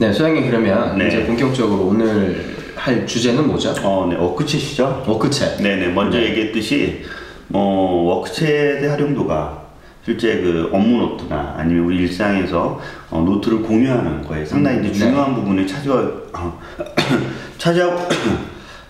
네, 소장님 그러면 네. 이제 본격적으로 오늘 할 주제는 뭐죠? 어, 네, 워크챗이죠. 워크챗. 네 네, 먼저 얘기했듯이 뭐 워크챗의 활용도가 실제 그 업무 노트나 아니면 우리 일상에서 어, 노트를 공유하는 거에 상당히 이제 네. 중요한 부분을 차지하, 어, 차지하고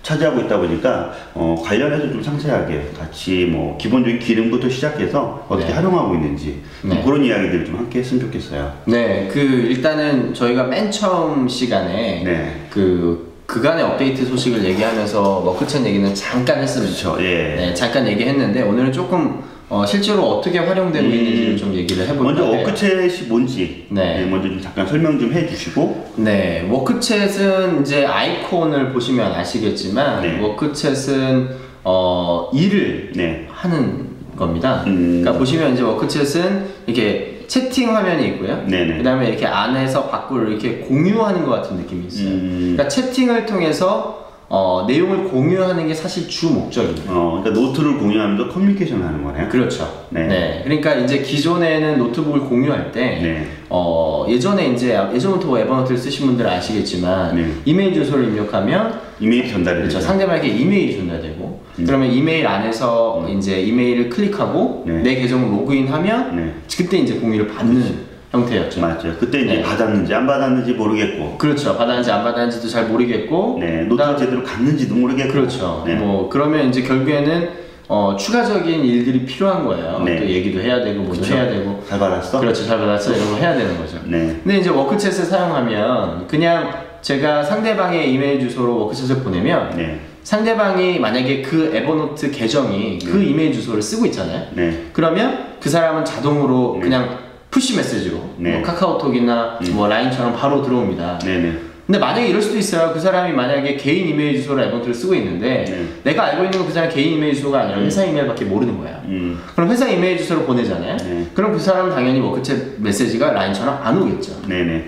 차지하고 있다 보니까 어, 관련해서 좀 상세하게 같이 뭐 기본적인 기능부터 시작해서 어떻게 네. 활용하고 있는지 좀 네. 그런 이야기들을 좀 함께 했으면 좋겠어요. 네, 그 일단은 저희가 맨 처음 시간에 네. 그 그간의 업데이트 소식을 얘기하면서 Work Chat 얘기는 잠깐 했습니다. 그렇죠. 예. 네, 잠깐 얘기했는데 오늘은 조금 어, 실제로 어떻게 활용되고 음. 있는지를 좀 얘기를 해볼까 먼저. Work Chat이 뭔지 네. 네, 먼저 좀 잠깐 설명 좀 해주시고 네, Work Chat은 이제 아이콘을 보시면 아시겠지만 네. Work Chat은 어, 일을 네. 하는 겁니다. 음. 그러니까 보시면 이제 Work Chat은 이렇게 채팅 화면이 있고요. 네네. 그다음에 이렇게 안에서 밖으로 이렇게 공유하는 것 같은 느낌이 있어요. 음. 그러니까 채팅을 통해서 어, 내용을 공유하는 게 사실 주 목적이에요. 어, 그러니까 노트를 공유하면서 커뮤니케이션을 하는 거네요. 그렇죠. 네. 그러니까 이제 기존에는 노트북을 공유할 때, 네. 어, 예전에 이제, 예전부터 뭐 Evernote를 쓰신 분들은 아시겠지만, 네. 이메일 주소를 입력하면, 이메일 전달이 그렇죠. 상대방에게 이메일이 전달되고, 그러면 이메일 안에서 이제 이메일을 클릭하고, 네. 내 계정을 로그인하면, 네. 그때 이제 공유를 받는 형태였죠. 맞죠. 그때 이제 네. 받았는지 안 받았는지 모르겠고, 그렇죠. 받았는지 안 받았는지도 잘 모르겠고, 네, 노트가 그다음- 제대로 갔는지도 모르겠고, 그렇죠. 네. 뭐 그러면 이제 결국에는 어, 추가적인 일들이 필요한 거예요. 네. 또 얘기도 해야 되고 뭐도 그쵸. 해야 되고. 잘 받았어? 그렇죠. 잘 받았어. 이런 거 해야 되는 거죠. 네. 근데 이제 Work Chat을 사용하면 그냥 제가 상대방의 이메일 주소로 Work Chat을 보내면 네. 상대방이 만약에 그 Evernote 계정이 그 이메일 주소를 쓰고 있잖아요. 네. 그러면 그 사람은 자동으로 네. 그냥 푸시 메시지로 네. 뭐 카카오톡이나 음. 뭐 라인처럼 바로 들어옵니다. 네네. 근데 만약에 이럴 수도 있어요. 그 사람이 만약에 개인 이메일 주소로 Evernote를 쓰고 있는데 네. 내가 알고 있는 건 그 사람 개인 이메일 주소가 아니라 회사 이메일밖에 모르는 거야. 음. 그럼 회사 이메일 주소로 보내잖아요. 네. 그럼 그 사람은 당연히 Work Chat 메시지가 라인처럼 안 오겠죠. 네네.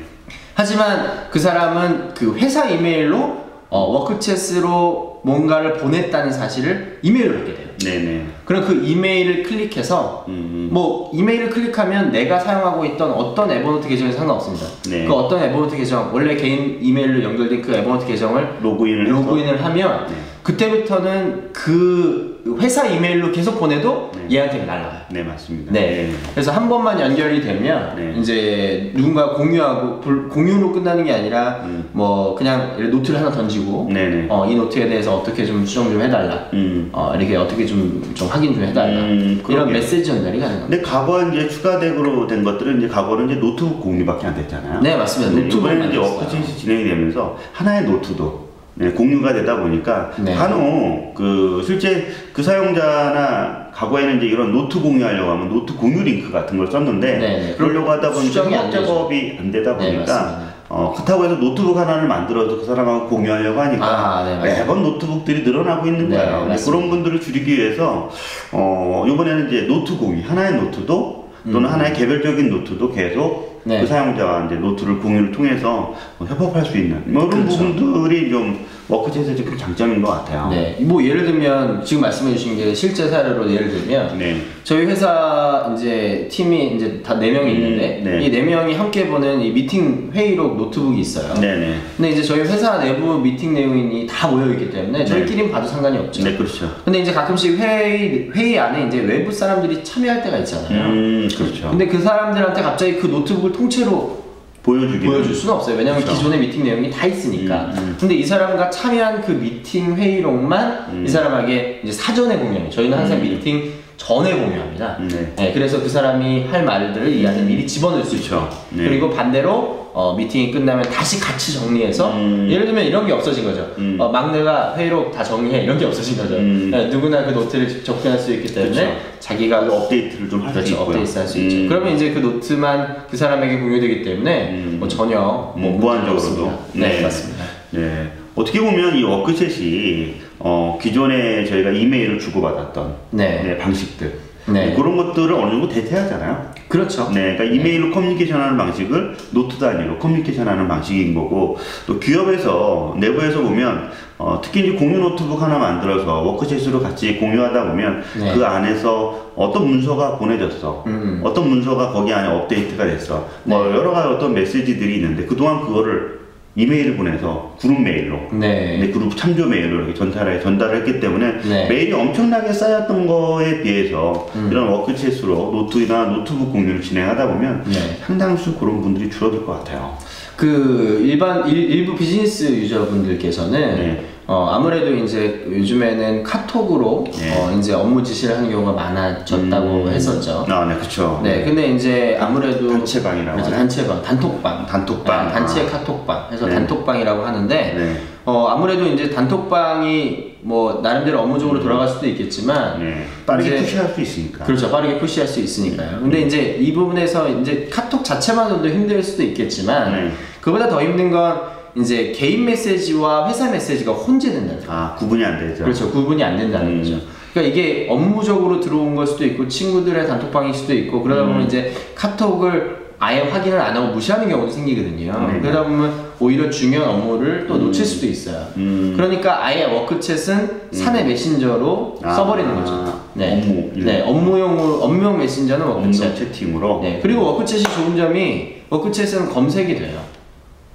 하지만 그 사람은 그 회사 이메일로 어, Work Chat으로 뭔가를 보냈다는 사실을 이메일로 받게 돼요. 네네. 그럼 그 이메일을 클릭해서 음. 뭐 이메일을 클릭하면 내가 사용하고 있던 어떤 Evernote 계정에 상관없습니다. 네. 그 어떤 Evernote 계정 원래 개인 이메일로 연결된 그 Evernote 계정을 로그인을 로그인을 하면 네. 그때부터는 그 회사 이메일로 계속 보내도 네. 얘한테 날라가요. 네, 맞습니다. 네. 그래서 한 번만 연결이 되면 네. 이제 누군가 공유하고 불- 공유로 끝나는 게 아니라 음. 뭐 그냥 노트를 하나 던지고 네네. 어, 이 노트에 대해서 어떻게 좀 수정 좀 해달라. 음. 어, 이렇게 어떻게 좀, 좀 확인 좀 해달라. 음, 이런. 메시지 전달이 가능합니다. 근데 과거 이제 추가적으로 된 것들은 이제 과거는 이제 노트북 공유밖에 안 됐잖아요. 네, 맞습니다. 이번에는 이제. 워크챗이 진행이 되면서 하나의 노트도 네, 공유가 되다 보니까 네. 간혹 그 실제 그 사용자나 과거에는 이제 이런 노트 공유하려고 하면 노트 공유 링크 같은 걸 썼는데 네, 네. 그러려고 하다 보니까. 작업이 안 되다 네, 보니까 맞습니다. 어, 그렇다고 해서 노트북 하나를 만들어서 그 사람하고 공유하려고 하니까 아, 네. 매번 노트북들이 늘어나고 있는 네, 거예요. 근데 맞습니다. 그런 부분들을 줄이기 위해서 어, 이번에는 이제 노트 공유 하나의 노트도 또는 하나의 개별적인 노트도 계속 음. 네. 그 사용자와 이제 노트를 공유를 통해서 뭐 협업할 수 있는 뭐 이런 그렇죠. 부분들이 좀 워크챗의 좀 장점인 것 같아요. 네. 뭐 예를 들면 지금 말씀해 주신 게 실제 사례로 예를 들면 네. 저희 회사 이제 팀이 이제 다 네 명이 음, 있는데 네. 이 네 명이 함께 보는 이 미팅 회의록 노트북이 있어요. 네네. 근데 이제 저희 회사 내부 미팅 내용이 다 모여 있기 때문에 저희끼리는 봐도 상관이 없죠. 네, 그렇죠. 근데 이제 가끔씩 회의 회의 안에 이제 외부 사람들이 참여할 때가 있잖아요. 음, 그렇죠. 근데 그 사람들한테 갑자기 그 노트북을 통째로 보여주기. 보여줄 수는 없어요. 왜냐면 그렇죠. 기존의 미팅 내용이 다 있으니까. 음, 음. 근데 이 사람과 참여한 그 미팅 회의록만 음. 이 사람에게 이제 사전에 공유해요. 저희는 항상 음. 미팅 전에 공유합니다. 네. 네, 그래서 그 사람이 할 말들을 이 안에 미리 집어넣을 수 있죠. 네. 그리고 반대로 어, 미팅이 끝나면 다시 같이 정리해서 음. 예를 들면 이런 게 없어진 거죠. 음. 어, 막내가 회의록 다 정리해 이런 게 없어진 거죠. 음. 네, 누구나 그 노트를 접근할 수 있기 때문에 그렇죠. 자기가 업데이트를 좀 할수 그렇죠. 있고요. 업데이트 할 수 있죠. 음. 그러면 이제 그 노트만 그 사람에게 공유되기 때문에 음. 뭐 전혀 뭐 음, 무한적으로도. 네, 네. 맞습니다. 네. 어떻게 보면 이 워크챗이 어, 기존에 저희가 이메일을 주고받았던 네. 네, 방식들 네. 그런 것들을 어느 정도 대체하잖아요. 그렇죠. 네, 그러니까 이메일로 커뮤니케이션하는 방식을 노트 단위로 커뮤니케이션하는 방식인 거고 또 기업에서 내부에서 보면 어, 특히 이제 공유 노트북 하나 만들어서 Work Chat으로 같이 공유하다 보면 네. 그 안에서 어떤 문서가 보내졌어, 음. 어떤 문서가 거기 안에 업데이트가 됐어, 뭐 네. 여러 가지 어떤 메시지들이 있는데 그 동안 그거를 이메일을 보내서 그룹 메일로 네. 네, 그룹 참조 메일로 이렇게 전달을 전달을 했기 때문에 네. 메일이 엄청나게 쌓였던 거에 비해서 음. 이런 Work Chat으로 노트나 노트북 공유를 진행하다 보면 네. 상당수 그런 부분들이 줄어들 것 같아요. 그 일반 일, 일부 비즈니스 유저분들께서는 네. 어, 아무래도 이제 요즘에는 카톡으로 네. 어, 이제 업무 지시를 하는 경우가 많아졌다고 음. 했었죠. 아, 네, 그렇죠. 네, 근데 이제 아무래도 단체방이라고 그렇죠, 하나요? 단체방, 단톡방, 단톡방. 아, 단체 아. 카톡방 해서 네. 단톡방이라고 하는데 네. 어, 아무래도 이제 단톡방이 뭐 나름대로 업무적으로 돌아갈 수도 있겠지만 네. 빠르게 푸시할 수 있으니까. 그렇죠. 빠르게 푸시할 수 있으니까요. 근데 이제 이 부분에서 이제 카톡 자체만으로도 힘들 수도 있겠지만 네. 그보다 더 힘든 건 이제 개인 메시지와 회사 메시지가 혼재된다는 거. 아, 구분이 안 되죠. 그렇죠. 구분이 안 된다는 음. 거죠. 그러니까 이게 업무적으로 들어온 걸 수도 있고 친구들의 단톡방일 수도 있고 그러다 보면 음. 이제 카톡을 아예 확인을 안 하고 무시하는 경우도 생기거든요. 네. 그러다 보면 오히려 중요한 업무를 또 놓칠 수도 있어요. 음. 그러니까 아예 Work Chat은 사내 메신저로 아, 써버리는 거죠. 네. 업무, 네, 업무용으로 업무용 메신저는 업무 Work Chat. 채팅으로 네, 그리고 Work Chat이 좋은 점이 Work Chat은 검색이 돼요.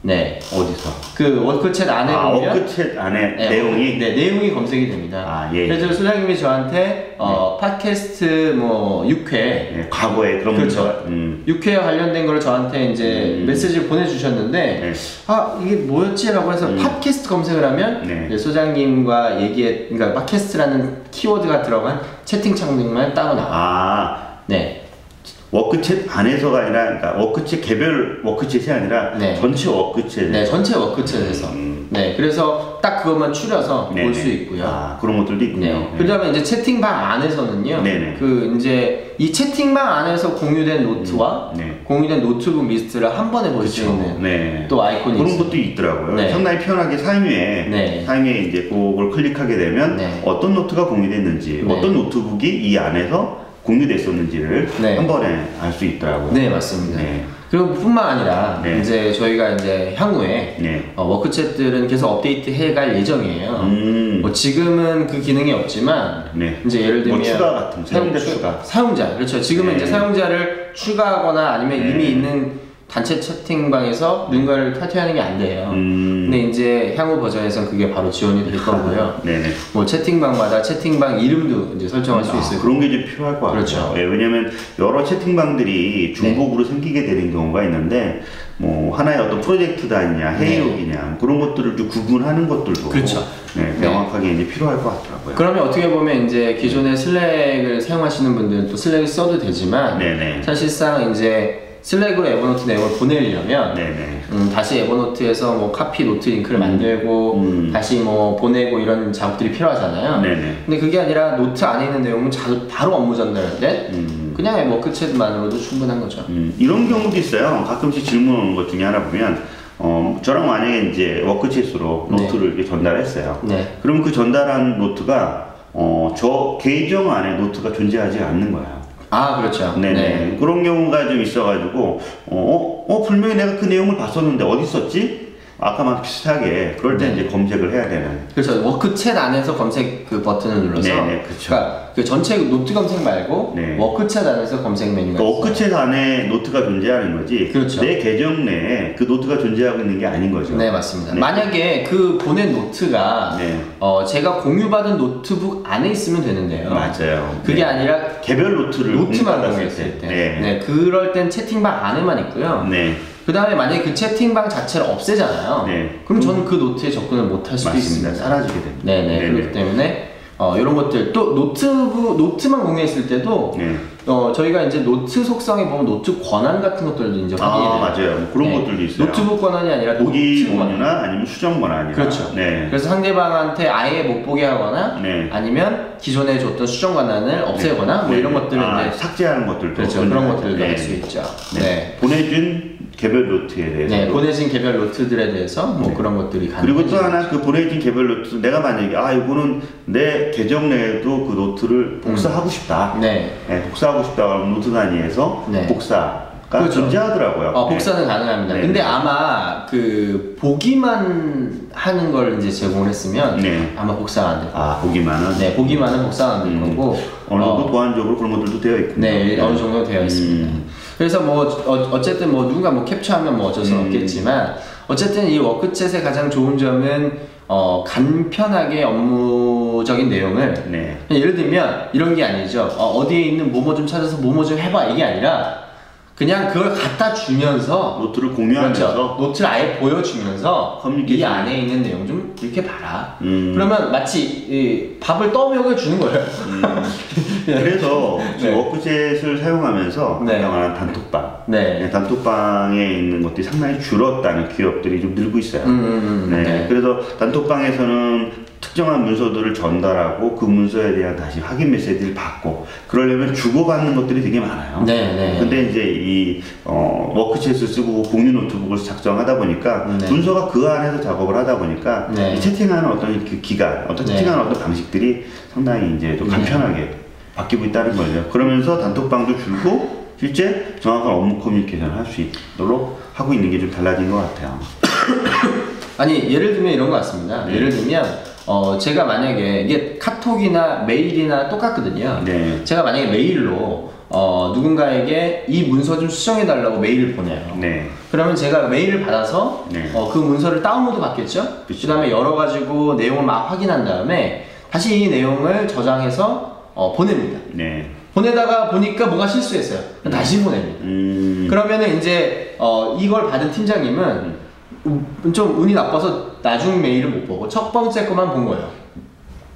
네, 어디서? 그 워크챗 안에 아, 보면 워크챗 안에 네, 내용이 네 내용이 검색이 됩니다. 아, 예. 그래서 소장님이 저한테 어, 팟캐스트 뭐 6회 네, 과거에 그런 그렇죠. 문서, 음. 6회 관련된 거를 저한테 이제 음. 메시지를 보내 주셨는데 네. 아 이게 뭐였지라고 해서 음. 팟캐스트 검색을 하면 네. 소장님과 얘기해 그러니까 팟캐스트라는 키워드가 들어간 채팅창만 따로 나와. 요 아, 네. Work Chat 안에서가 아니라 그러니까 Work Chat 개별 Work Chat이 아니라 네. 전체 Work Chat 네, 전체 Work Chat에서. 음. 네, 그래서 딱 그것만 추려서 볼 수 있고요. 아 그런 것들도 있군요. 네. 그다음에 이제 채팅방 안에서는요. 네네. 그 이제 이 채팅방 안에서 공유된 노트와 네. 공유된 노트북 리스트를 한 번에 볼 수. 있는 네. 또 아이콘이 그런 있어요. 것도 있더라고요. 네. 상당히 편하게 상위에 네. 상위에 이제 그걸 클릭하게 되면 네. 어떤 노트가 공유됐는지 네. 어떤 노트북이 이 안에서 공유됐었는지를 네. 한 번에 알 수 있더라고요. 네, 맞습니다. 네. 그리고 뿐만 아니라 네. 이제 저희가 이제 향후에 네. 어, 워크챗들은 계속 업데이트 해갈 예정이에요. 음. 뭐 지금은 그 기능이 없지만 네. 이제 예를 들면 뭐 추가 같은, 사용자 추- 추가. 사용자 그렇죠. 지금은 네. 이제 사용자를 추가하거나 아니면 네. 이미 있는 단체 채팅방에서 누군가를 탈퇴하는 게 안 돼요. 음. 근데 이제 향후 버전에선 그게 바로 지원이 될 거고요. 네네. 뭐 채팅방마다 채팅방 이름도 이제 설정할 수 아, 있어요. 그런 게 이제 필요할 것 그렇죠. 같아요. 예, 왜냐면 여러 채팅방들이 중복으로 생기게 되는 경우가 있는데 뭐 하나의 어떤 프로젝트다 아니냐 회의록이냐 그런 것들을 좀 구분하는 것들도 네. 그렇죠. 네, 네. 명확하게 이제 필요할 것 같더라고요. 그러면 어떻게 보면 이제 기존의 Slack을 사용하시는 분들은 또 Slack을 써도 되지만 네네. 사실상 이제 Slack으로 Evernote 내용을 보내려면 네네. 음, 다시 Evernote에서 뭐 카피 노트 링크를 만들고 음. 다시 뭐 보내고 이런 작업들이 필요하잖아요. 네네. 근데 그게 아니라 노트 안에 있는 내용은 자, 바로 업무 전달할 때 음. 그냥 Work Chat만으로도 충분한 거죠. 음, 이런 경우도 있어요. 가끔씩 질문 오는 것 중에 하나 보면 어, 저랑 만약에 이제 Work Chat으로 네. 노트를 이렇게 전달했어요. 네. 그럼 그 전달한 노트가 어, 저 계정 안에 노트가 존재하지 않는 거예요. 아 그렇죠. 네네. 그런 경우가 좀 있어가지고, 어, 어, 어, 분명히 내가 그 내용을 봤었는데 어디 썼지? 아까와 비슷하게, 그럴 때 네. 이제 검색을 해야 되는. 그렇죠. Work Chat 안에서 검색 그 버튼을 눌러서 네네, 그쵸. 그러니까 그 전체 노트 검색 말고 네. Work Chat 안에서 검색 메뉴가 그러니까. Work Chat 안에 노트가 존재하는 거지, 그렇죠. 내 계정 내에 그 노트가 존재하고 있는 게 아닌 거죠. 네 맞습니다. 네. 만약에 그 보낸 노트가 네. 어, 제가 공유받은 노트북 안에 있으면 되는데요. 맞아요. 그게 네. 아니라 개별 노트를 노트만 공유했을 때. 네. 네. 그럴 땐 채팅방 안에만 있고요. 네. 그 다음에 만약에 그 채팅방 자체를 없애잖아요. 네. 그럼 저는 그 노트에 접근을 못할 수도 맞습니다. 있습니다. 사라지게 됩니다. 네네. 네네. 그렇기 때문에 어, 이런 것들 또 노트북 노트만 공유했을 때도 네. 어, 저희가 이제 노트 속성에 보면 노트 권한 같은 것들도 이제 확인이 아, 돼요. 맞아요. 뭐 그런 것들도 있어요. 노트북 권한이 아니라 보기 노트. 권한이나 아니면 수정 권한이나. 그렇죠. 네. 그래서 상대방한테 아예 못 보게 하거나 네. 아니면 기존에 줬던 수정 권한을 없애거나 뭐 네. 이런 것들을 아, 이제 삭제하는 것들도 그렇죠 그런. 것들도 네. 할수 있죠. 네. 네. 보내준 개별 노트에 대해서 네, 보내진 개별 노트들에 대해서 뭐 그런 것들이 가능. 네. 그리고 또 하나 그 보내진 개별 노트 내가 만약에 아 이거는 내 계정 내에도 그 노트를 복사하고 싶다. 네. 네, 복사하고 싶다 그러면 노트 단위에서 네. 복사가 그렇죠. 존재하더라고요. 어, 네. 복사는 가능합니다. 네. 근데 아마 그 보기만 하는 걸 이제 제공을 했으면 네. 아마 복사가 안 될 거예요. 아 보기만은 네, 보기만은 복사가 안될 음. 거고. 어느 정도 어, 보안적으로 그런 것들도 되어 있군요. 네, 어느 정도 되어 있습니다. 음. 그래서 뭐 어, 어쨌든 뭐 누군가 뭐 캡처하면 뭐 어쩔 수 음. 없겠지만 어쨌든 이 워크챗의 가장 좋은 점은 어, 간편하게 업무적인 내용을 네. 예를 들면 이런 게 아니죠. 어, 디에 있는 뭐뭐 좀 찾아서 뭐뭐 좀 해봐 이게 아니라 그냥 그걸 갖다 주면서 노트를 공유하면서 그렇죠. 노트를 아예 보여주면서 커뮤니케이션. 이 안에 있는 내용 좀 이렇게 봐라. 음. 그러면 마치 이 밥을 떠먹여 주는 거예요. 그래서 네. 지금 Work Chat을 사용하면서 네. 아까 말한 단톡방 네. 네, 단톡방에 있는 것들이 상당히 줄었다는 기업들이 좀 늘고 있어요. 음, 음, 음, 네. 네. 그래서 단톡방에서는 특정한 문서들을 전달하고 그 문서에 대한 다시 확인 메시지를 받고 그러려면 주고받는 것들이 되게 많아요. 네, 네. 근데 이제 이 어, Work Chat을 쓰고 공유 노트북을 작성하다 보니까 네. 문서가 그 안에서 작업을 하다 보니까 네. 이 채팅하는 어떤 그 기간, 어떤 네. 채팅하는 어떤 방식들이 상당히 이제 좀 네. 간편하게 바뀌고 있다는 거죠. 그러면서 단톡방도 줄고 실제 정확한 업무 커뮤니케이션을 할 수 있도록 하고 있는 게 좀 달라진 것 같아요. 아니 예를 들면 이런 것 같습니다. 네. 예를 들면 어 제가 만약에 이게 카톡이나 메일이나 똑같거든요. 네. 제가 만약에 메일로 어 누군가에게 이 문서 좀 수정해 달라고 메일을 보내요. 네. 그러면 제가 메일을 받아서 네. 어, 그 문서를 다운로드 받겠죠? 그. 다음에 열어 가지고 내용을 막 확인한 다음에 다시 이 내용을 저장해서 어, 보냅니다. 네. 보내다가 보니까 뭐가 실수했어요. 다시 보냅니다. 음. 그러면은 이제 어, 이걸 받은 팀장님은 음, 좀 운이 나빠서 나중 메일을 못 보고 첫 번째 것만 본 거예요.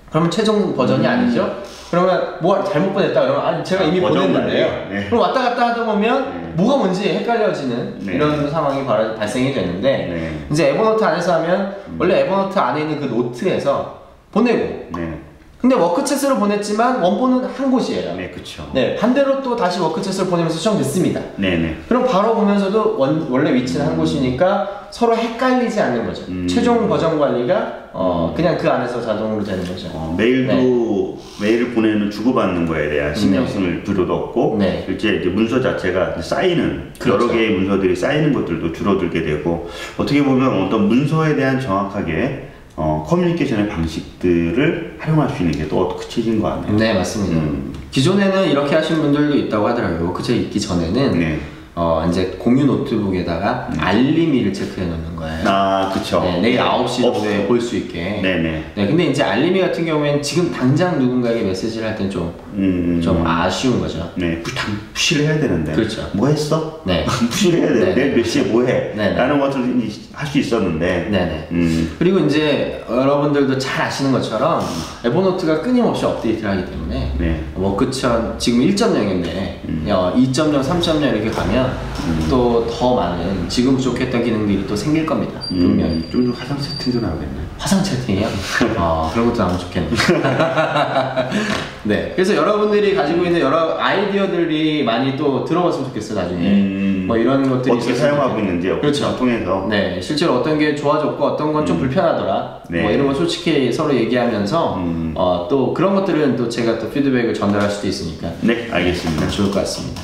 그러면 최종 버전이 음. 아니죠? 그러면 뭐 잘못 보냈다 그러면 아니 제가 이미 아, 버전 보냈는데요. 네. 그럼 왔다 갔다 하다 보면 네. 뭐가 뭔지 헷갈려지는 네. 이런 상황이 발- 발생이 되는데 네. 이제 Evernote 안에서 하면 원래 Evernote 안에 있는 그 노트에서 보내고 네. 근데 Work Chat으로 보냈지만 원본은 한 곳이에요. 네, 그쵸. 네, 반대로 또 다시 Work Chat으로 보내면서 수정됐습니다. 네, 네. 그럼 바로 보면서도 원, 원래 위치는 한 곳이니까 서로 헷갈리지 않는 거죠. 음. 최종 버전 관리가 어, 그냥 그 안에서 자동으로 되는 거죠. 어, 메일도 메일을 보내는 주고받는 거에 대한 신경 네. 쓸 필요도 없고 네. 실제 이제 문서 자체가 쌓이는 그렇죠. 여러 개의 문서들이 쌓이는 것들도 줄어들게 되고 어떻게 보면 어떤 문서에 대한 정확하게 어, 커뮤니케이션의 방식들을 활용할 수 있는 게또 커진 것 같네요. 네, 맞습니다. 음. 기존에는 이렇게 하신 분들도 있다고 하더라고요. Work Chat 있기 전에는 네. 어, 이제 공유 노트북에다가 알림이를 체크해 놓는 거예요. 아, 그쵸. 네, 내일 9시 어, 정도에 볼 수 있게. 네네. 네, 근데 이제 알림이 같은 경우에는 지금 당장 누군가에게 메시지를 할 땐 좀 음, 좀 아쉬운 거죠. 네, 푸, 당, push를 해야 되는데. 그렇죠. 뭐 했어? 네. push를 해야 돼. 네, 내일 네. 몇 시에 뭐 해? 네, 네. 라는 것을 할 수 있었는데. 네네. 음, 그리고 이제 여러분들도 잘 아시는 것처럼 에버노트가 끊임없이 업데이트를 하기 때문에 네. 워크천 지금 1.0인데 음. 2.0, 3.0 이렇게 가면 또더 많은 지금 부족했던 기능들이 또 생길 겁니다. 분명히. 음, 좀 화상 세팅도 나오겠네. 화상 채팅이요? 어, 그런 것도 나오면 좋겠네요. 네. 그래서 여러분들이 가지고 있는 여러 아이디어들이 많이 또 들어봤으면 좋겠어요, 나중에. 음. 뭐 이런 것들이 어떻게 사용하고 좋겠네요. 있는지 그렇죠. 통해서 네, 실제로 어떤 게 좋아졌고 어떤 건 좀 불편하더라. 네. 뭐 이런 거 솔직히 서로 얘기하면서 음. 어, 또 그런 것들은 또 제가 또 피드백을 전달할 수도 있으니까 네 알겠습니다. 좋을 것 같습니다.